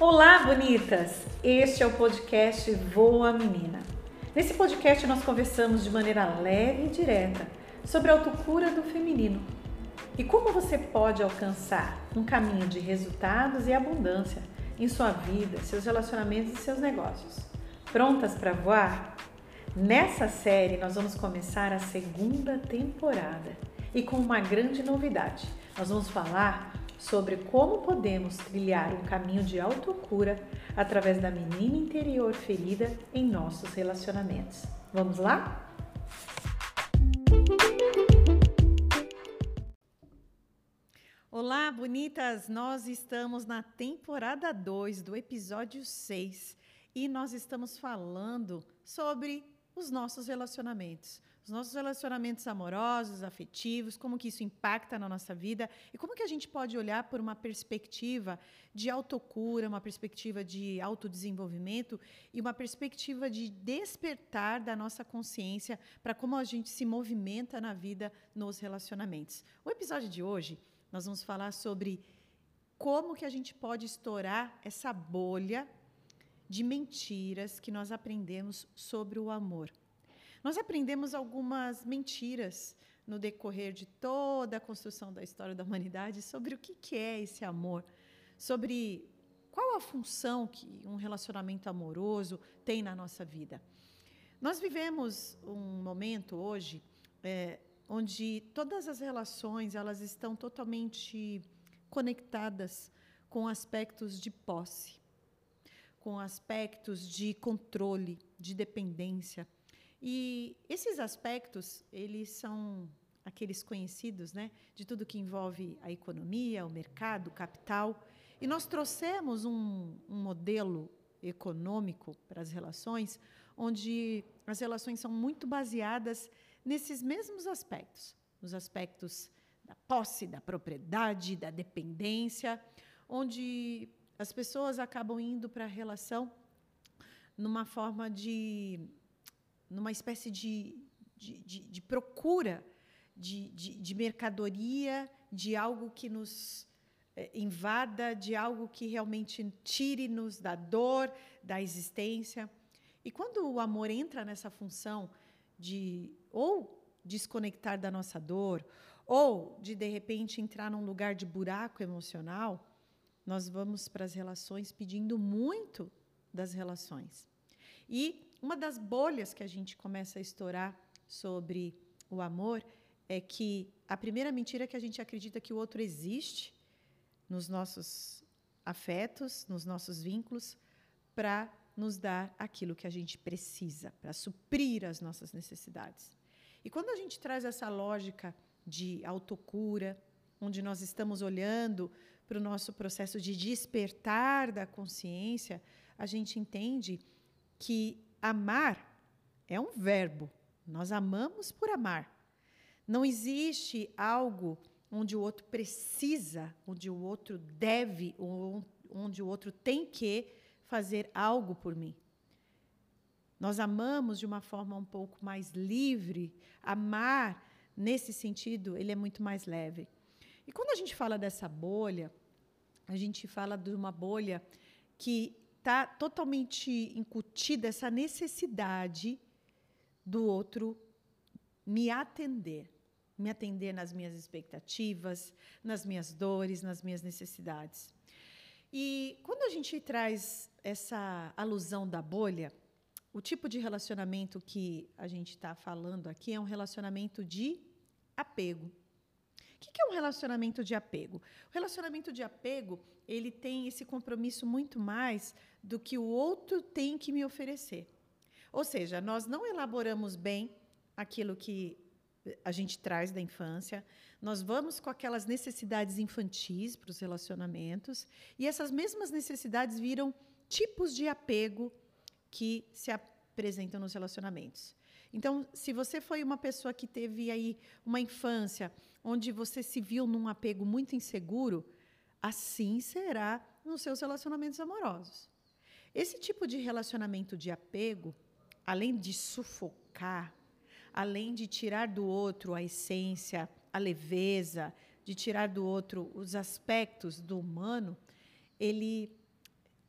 Olá, bonitas! Este é o podcast Voa Menina. Nesse podcast nós conversamos de maneira leve e direta sobre a autocura do feminino e como você pode alcançar um caminho de resultados e abundância em sua vida, seus relacionamentos e seus negócios. Prontas para voar? Nessa série nós vamos começar a segunda temporada e com uma grande novidade. Nós vamos falar sobre como podemos trilhar um caminho de autocura através da menina interior ferida em nossos relacionamentos. Vamos lá? Olá, bonitas! Nós estamos na temporada 2 do episódio 6 e nós estamos falando sobre os nossos relacionamentos. Os nossos relacionamentos amorosos, afetivos, como que isso impacta na nossa vida e como que a gente pode olhar por uma perspectiva de autocura, uma perspectiva de autodesenvolvimento e uma perspectiva de despertar da nossa consciência para como a gente se movimenta na vida nos relacionamentos. O episódio de hoje nós vamos falar sobre como que a gente pode estourar essa bolha de mentiras que nós aprendemos sobre o amor. Nós aprendemos algumas mentiras no decorrer de toda a construção da história da humanidade sobre o que é esse amor, sobre qual a função que um relacionamento amoroso tem na nossa vida. Nós vivemos um momento hoje é, onde todas as relações elas estão totalmente conectadas com aspectos de posse, com aspectos de controle, de dependência. E esses aspectos, eles são aqueles conhecidos, né, de tudo que envolve a economia, o mercado, o capital. E nós trouxemos um, um modelo econômico para as relações, onde as relações são muito baseadas nesses mesmos aspectos, nos aspectos da posse, da propriedade, da dependência, onde as pessoas acabam indo para a relação numa forma de. Numa espécie de, de, de, de procura de, de, de, mercadoria, de algo que nos eh, invada, de algo que realmente tire-nos da dor, da existência. E quando o amor entra nessa função de ou desconectar da nossa dor, ou de de repente entrar num lugar de buraco emocional, nós vamos para as relações pedindo muito das relações. E uma das bolhas que a gente começa a estourar sobre o amor é que a primeira mentira é que a gente acredita que o outro existe nos nossos afetos, nos nossos vínculos, para nos dar aquilo que a gente precisa, para suprir as nossas necessidades. E quando a gente traz essa lógica de autocura, onde nós estamos olhando para o nosso processo de despertar da consciência, a gente entende que amar é um verbo. Nós amamos por amar. Não existe algo onde o outro precisa, onde o outro deve, onde o outro tem que fazer algo por mim. Nós amamos de uma forma um pouco mais livre. Amar, nesse sentido, ele é muito mais leve. E quando a gente fala dessa bolha, a gente fala de uma bolha que está totalmente incutida essa necessidade do outro me atender, me atender nas minhas expectativas, nas minhas dores, nas minhas necessidades. E quando a gente traz essa alusão da bolha, o tipo de relacionamento que a gente está falando aqui é um relacionamento de apego. O que é um relacionamento de apego? O relacionamento de apego ele tem esse compromisso muito mais do que o outro tem que me oferecer. Ou seja, nós não elaboramos bem aquilo que a gente traz da infância, nós vamos com aquelas necessidades infantis para os relacionamentos, e essas mesmas necessidades viram tipos de apego que se apresentam nos relacionamentos. Então, se você foi uma pessoa que teve aí uma infância onde você se viu num apego muito inseguro, assim será nos seus relacionamentos amorosos. Esse tipo de relacionamento de apego, além de sufocar, além de tirar do outro a essência, a leveza, de tirar do outro os aspectos do humano, ele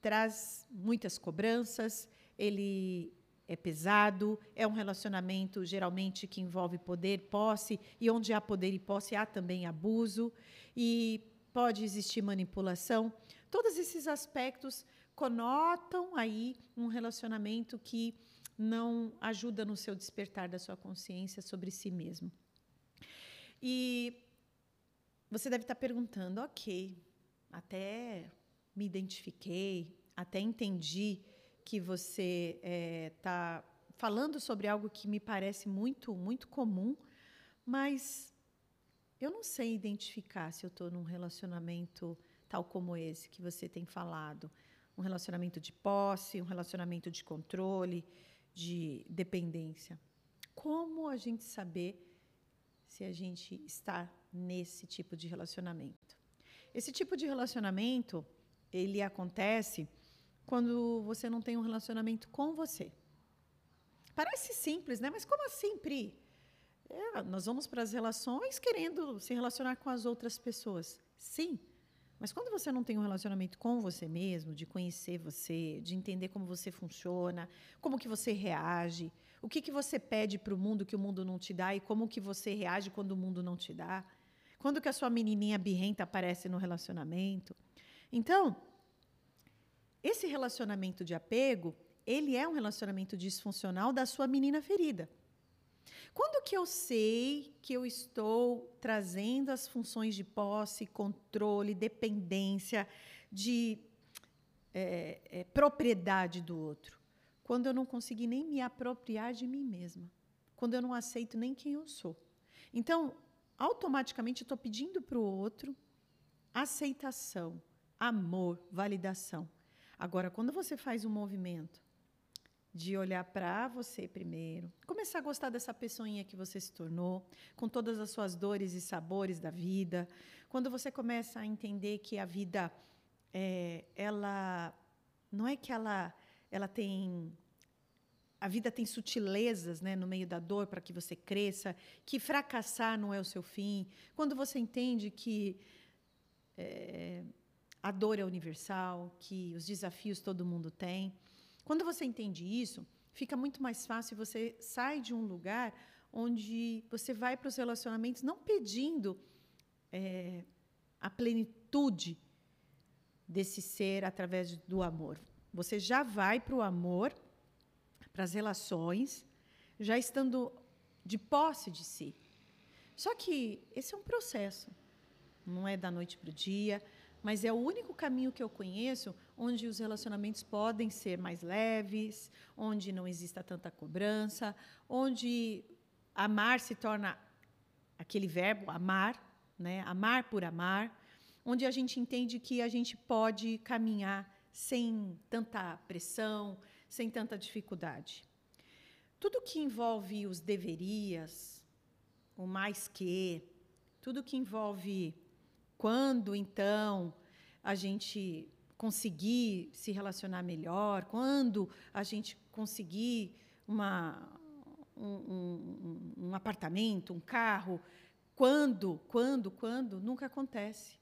traz muitas cobranças, ele é pesado, é um relacionamento geralmente que envolve poder, posse, e onde há poder e posse há também abuso, e pode existir manipulação. Todos esses aspectos conotam aí um relacionamento que não ajuda no seu despertar da sua consciência sobre si mesmo. E você deve estar perguntando, ok, até me identifiquei, até entendi que você está é, falando sobre algo que me parece muito, muito comum, mas eu não sei identificar se eu estou num relacionamento tal como esse que você tem falado. Um relacionamento de posse, um relacionamento de controle, de dependência. Como a gente saber se a gente está nesse tipo de relacionamento? Esse tipo de relacionamento, ele acontece quando você não tem um relacionamento com você. Parece simples, né? Mas como assim, Pri? É, nós vamos para as relações querendo se relacionar com as outras pessoas. Sim, mas quando você não tem um relacionamento com você mesmo, de conhecer você, de entender como você funciona, como que você reage, o que, que você pede para o mundo que o mundo não te dá e como que você reage quando o mundo não te dá, quando que a sua menininha birrenta aparece no relacionamento. Então, esse relacionamento de apego, ele é um relacionamento disfuncional da sua menina ferida. Quando que eu sei que eu estou trazendo as funções de posse, controle, dependência, de é, é, propriedade do outro? Quando eu não consegui nem me apropriar de mim mesma. Quando eu não aceito nem quem eu sou. Então, automaticamente, estou pedindo para o outro aceitação, amor, validação. Agora, quando você faz um movimento de olhar para você primeiro, começar a gostar dessa pessoinha que você se tornou, com todas as suas dores e sabores da vida, quando você começa a entender que a vida, é, ela não é que ela, ela tem a vida tem sutilezas né, no meio da dor para que você cresça, que fracassar não é o seu fim. Quando você entende que é, a dor é universal, que os desafios todo mundo tem. Quando você entende isso, fica muito mais fácil você sai de um lugar onde você vai para os relacionamentos não pedindo é, a plenitude desse ser através do amor. Você já vai para o amor, para as relações, já estando de posse de si. Só que esse é um processo, não é da noite para o dia mas é o único caminho que eu conheço onde os relacionamentos podem ser mais leves, onde não exista tanta cobrança, onde amar se torna aquele verbo amar, né? Amar por amar, onde a gente entende que a gente pode caminhar sem tanta pressão, sem tanta dificuldade. Tudo que envolve os deverias, o mais que, tudo que envolve quando então a gente conseguir se relacionar melhor, quando a gente conseguir uma, um, um, um apartamento, um carro, quando, quando, quando, nunca acontece.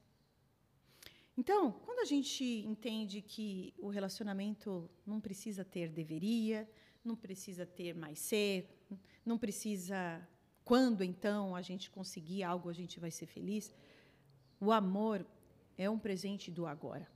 Então, quando a gente entende que o relacionamento não precisa ter deveria, não precisa ter mais ser, não precisa quando então a gente conseguir algo a gente vai ser feliz, o amor é um presente do agora.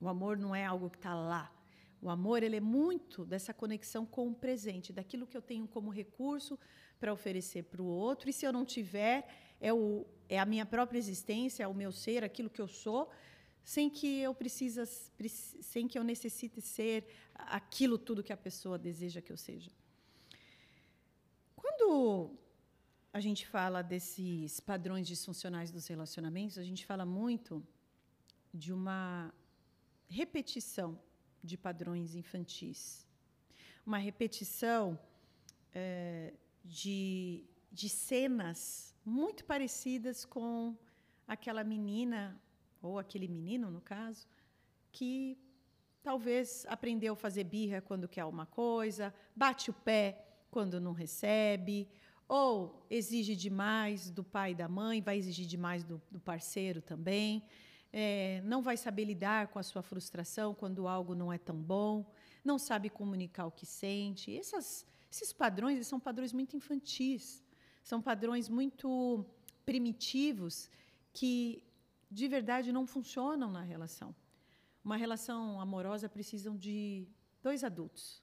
O amor não é algo que está lá. O amor ele é muito dessa conexão com o presente, daquilo que eu tenho como recurso para oferecer para o outro. E se eu não tiver, é, o, é a minha própria existência, é o meu ser, aquilo que eu sou, sem que eu precisa, sem que eu necessite ser aquilo tudo que a pessoa deseja que eu seja. Quando a gente fala desses padrões disfuncionais dos relacionamentos, a gente fala muito de uma repetição de padrões infantis. Uma repetição é, de, de cenas muito parecidas com aquela menina, ou aquele menino, no caso, que talvez aprendeu a fazer birra quando quer uma coisa, bate o pé quando não recebe, ou exige demais do pai e da mãe, vai exigir demais do, do parceiro também. é, não vai saber lidar com a sua frustração quando algo não é tão bom, não sabe comunicar o que sente. Essas, esses padrões são padrões muito infantis, são padrões muito primitivos que de verdade não funcionam na relação. Uma relação amorosa precisa de dois adultos,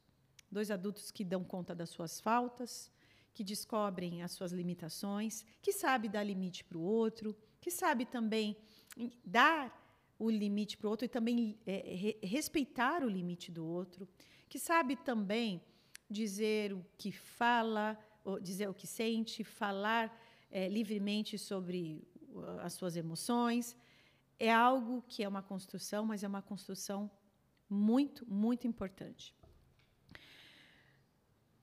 dois adultos que dão conta das suas faltas, que descobrem as suas limitações, que sabe dar limite para o outro, que sabe também dar o limite para o outro e também é, re, respeitar o limite do outro, que sabe também dizer o que fala, dizer o que sente, falar é, livremente sobre as suas emoções. É algo que é uma construção, mas é uma construção muito, muito importante.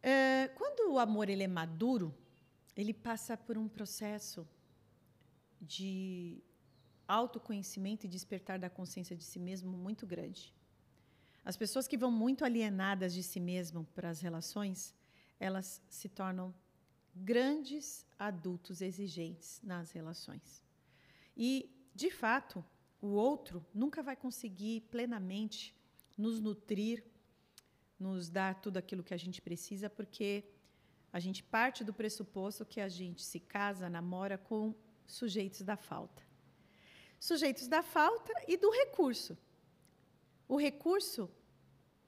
É, quando o amor ele é maduro, ele passa por um processo de autoconhecimento e despertar da consciência de si mesmo muito grande. As pessoas que vão muito alienadas de si mesmo para as relações, elas se tornam grandes adultos exigentes nas relações. E, de fato, o outro nunca vai conseguir plenamente nos nutrir, nos dar tudo aquilo que a gente precisa, porque a gente parte do pressuposto que a gente se casa, namora com sujeitos da falta sujeitos da falta e do recurso. O recurso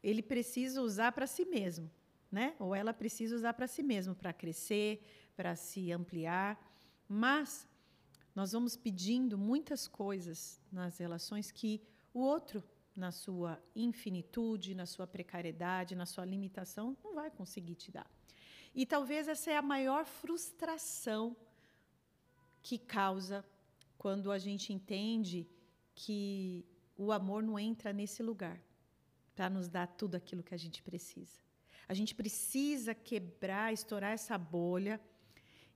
ele precisa usar para si mesmo, né? Ou ela precisa usar para si mesmo para crescer, para se ampliar, mas nós vamos pedindo muitas coisas nas relações que o outro, na sua infinitude, na sua precariedade, na sua limitação, não vai conseguir te dar. E talvez essa é a maior frustração que causa quando a gente entende que o amor não entra nesse lugar para nos dar tudo aquilo que a gente precisa. A gente precisa quebrar, estourar essa bolha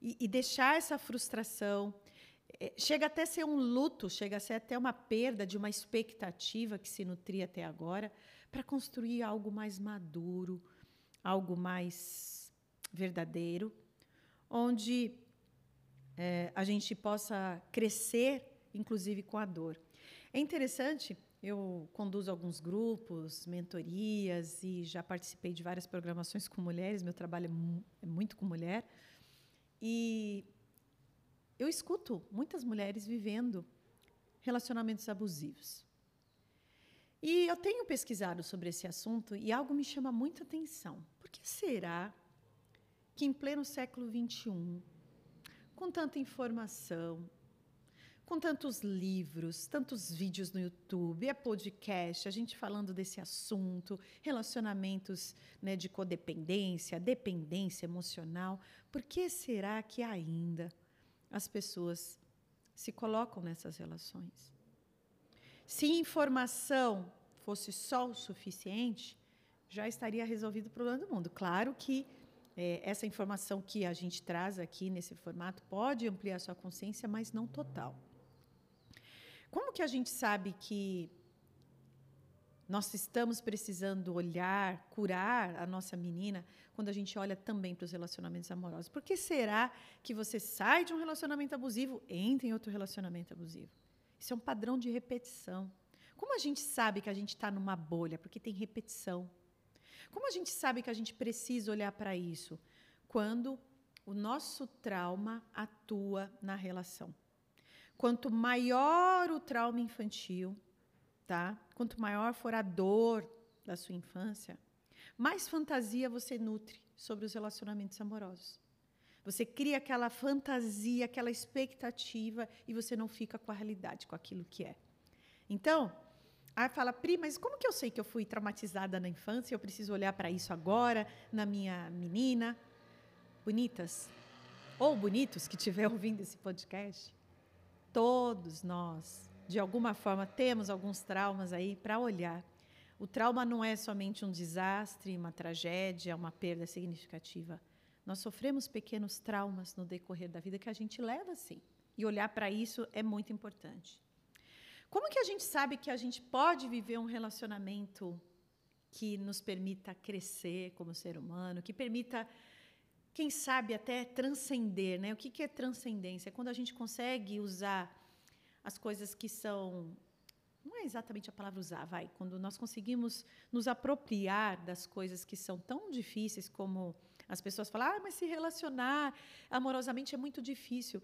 e, e deixar essa frustração. É, chega até a ser um luto, chega a ser até uma perda de uma expectativa que se nutria até agora, para construir algo mais maduro, algo mais verdadeiro, onde é, a gente possa crescer, inclusive com a dor. É interessante, eu conduzo alguns grupos, mentorias e já participei de várias programações com mulheres, meu trabalho é, é muito com mulher. E eu escuto muitas mulheres vivendo relacionamentos abusivos. E eu tenho pesquisado sobre esse assunto e algo me chama muita atenção. Por que será que em pleno século XXI com tanta informação, com tantos livros, tantos vídeos no YouTube, é podcast, a gente falando desse assunto, relacionamentos né, de codependência, dependência emocional. Por que será que ainda as pessoas se colocam nessas relações? Se informação fosse só o suficiente, já estaria resolvido o problema do mundo. Claro que é, essa informação que a gente traz aqui nesse formato pode ampliar sua consciência, mas não total. Como que a gente sabe que nós estamos precisando olhar, curar a nossa menina quando a gente olha também para os relacionamentos amorosos? Por que será que você sai de um relacionamento abusivo, entra em outro relacionamento abusivo? Isso é um padrão de repetição. Como a gente sabe que a gente está numa bolha? Porque tem repetição. Como a gente sabe que a gente precisa olhar para isso? Quando o nosso trauma atua na relação. Quanto maior o trauma infantil, tá? Quanto maior for a dor da sua infância, mais fantasia você nutre sobre os relacionamentos amorosos. Você cria aquela fantasia, aquela expectativa e você não fica com a realidade, com aquilo que é. Então, Aí fala, Pri, mas como que eu sei que eu fui traumatizada na infância? Eu preciso olhar para isso agora, na minha menina. Bonitas, ou bonitos que estiver ouvindo esse podcast, todos nós, de alguma forma, temos alguns traumas aí para olhar. O trauma não é somente um desastre, uma tragédia, uma perda significativa. Nós sofremos pequenos traumas no decorrer da vida que a gente leva, sim. E olhar para isso é muito importante. Como que a gente sabe que a gente pode viver um relacionamento que nos permita crescer como ser humano, que permita, quem sabe, até transcender, né? O que, é transcendência? É quando a gente consegue usar as coisas que são não é exatamente a palavra usar, vai, quando nós conseguimos nos apropriar das coisas que são tão difíceis como as pessoas falam, ah, mas se relacionar amorosamente é muito difícil.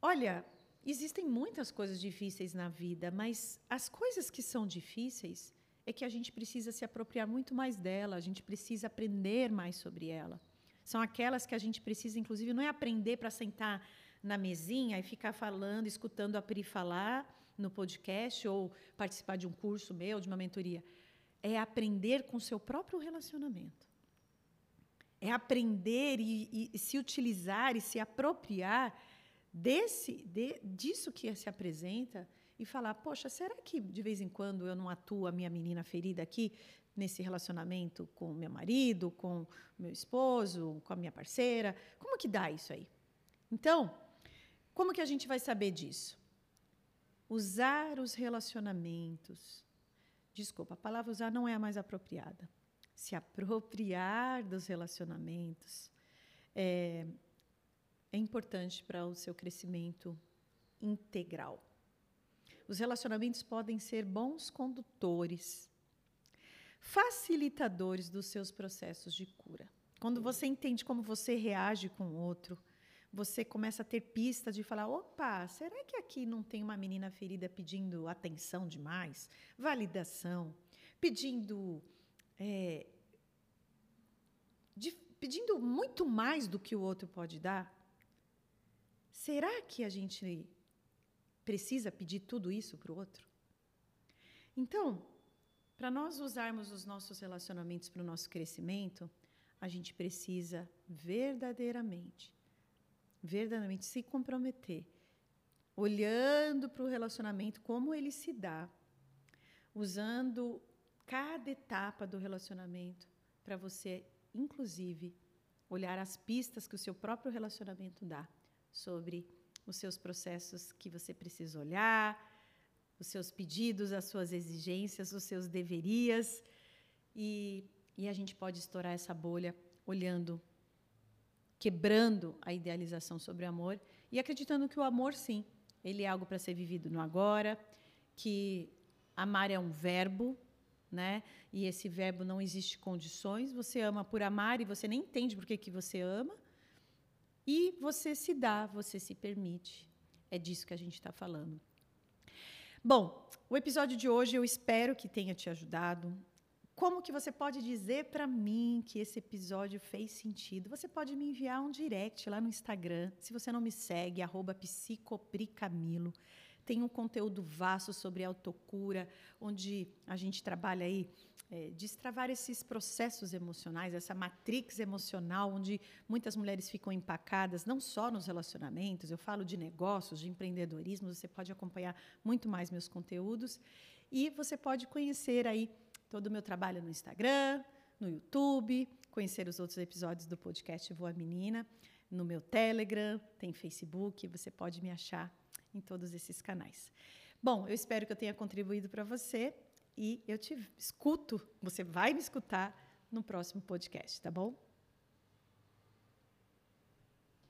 Olha, existem muitas coisas difíceis na vida, mas as coisas que são difíceis é que a gente precisa se apropriar muito mais dela, a gente precisa aprender mais sobre ela. São aquelas que a gente precisa, inclusive, não é aprender para sentar na mesinha e ficar falando, escutando a Pri falar no podcast ou participar de um curso meu, de uma mentoria. É aprender com o seu próprio relacionamento. É aprender e, e se utilizar e se apropriar desse, de, disso que se apresenta e falar: poxa, será que de vez em quando eu não atuo a minha menina ferida aqui nesse relacionamento com meu marido, com meu esposo, com a minha parceira? Como que dá isso aí? Então, como que a gente vai saber disso? Usar os relacionamentos. Desculpa, a palavra usar não é a mais apropriada. Se apropriar dos relacionamentos é, é importante para o seu crescimento integral. Os relacionamentos podem ser bons condutores, facilitadores dos seus processos de cura. Quando você entende como você reage com o outro, você começa a ter pistas de falar: opa, será que aqui não tem uma menina ferida pedindo atenção demais, validação, pedindo. É, de, pedindo muito mais do que o outro pode dar? Será que a gente precisa pedir tudo isso para o outro? Então, para nós usarmos os nossos relacionamentos para o nosso crescimento, a gente precisa verdadeiramente, verdadeiramente se comprometer, olhando para o relacionamento, como ele se dá, usando cada etapa do relacionamento para você, inclusive, olhar as pistas que o seu próprio relacionamento dá sobre os seus processos que você precisa olhar, os seus pedidos, as suas exigências, os seus deverias. E, e a gente pode estourar essa bolha olhando, quebrando a idealização sobre o amor e acreditando que o amor, sim, ele é algo para ser vivido no agora, que amar é um verbo, né? E esse verbo não existe condições. Você ama por amar e você nem entende por que, que você ama. E você se dá, você se permite. É disso que a gente está falando. Bom, o episódio de hoje eu espero que tenha te ajudado. Como que você pode dizer para mim que esse episódio fez sentido? Você pode me enviar um direct lá no Instagram. Se você não me segue, psicopricamilo. Tem um conteúdo vasto sobre autocura, onde a gente trabalha aí é, destravar esses processos emocionais, essa matrix emocional, onde muitas mulheres ficam empacadas, não só nos relacionamentos, eu falo de negócios, de empreendedorismo, você pode acompanhar muito mais meus conteúdos. E você pode conhecer aí todo o meu trabalho no Instagram, no YouTube, conhecer os outros episódios do podcast Voa Menina, no meu Telegram, tem Facebook, você pode me achar em todos esses canais. Bom, eu espero que eu tenha contribuído para você e eu te escuto, você vai me escutar no próximo podcast, tá bom?